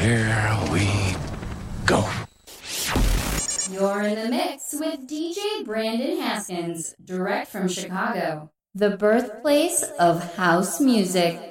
Here we go. You're in the mix with DJ Brandon Haskins, direct from Chicago, the birthplace of house music.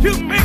You made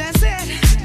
I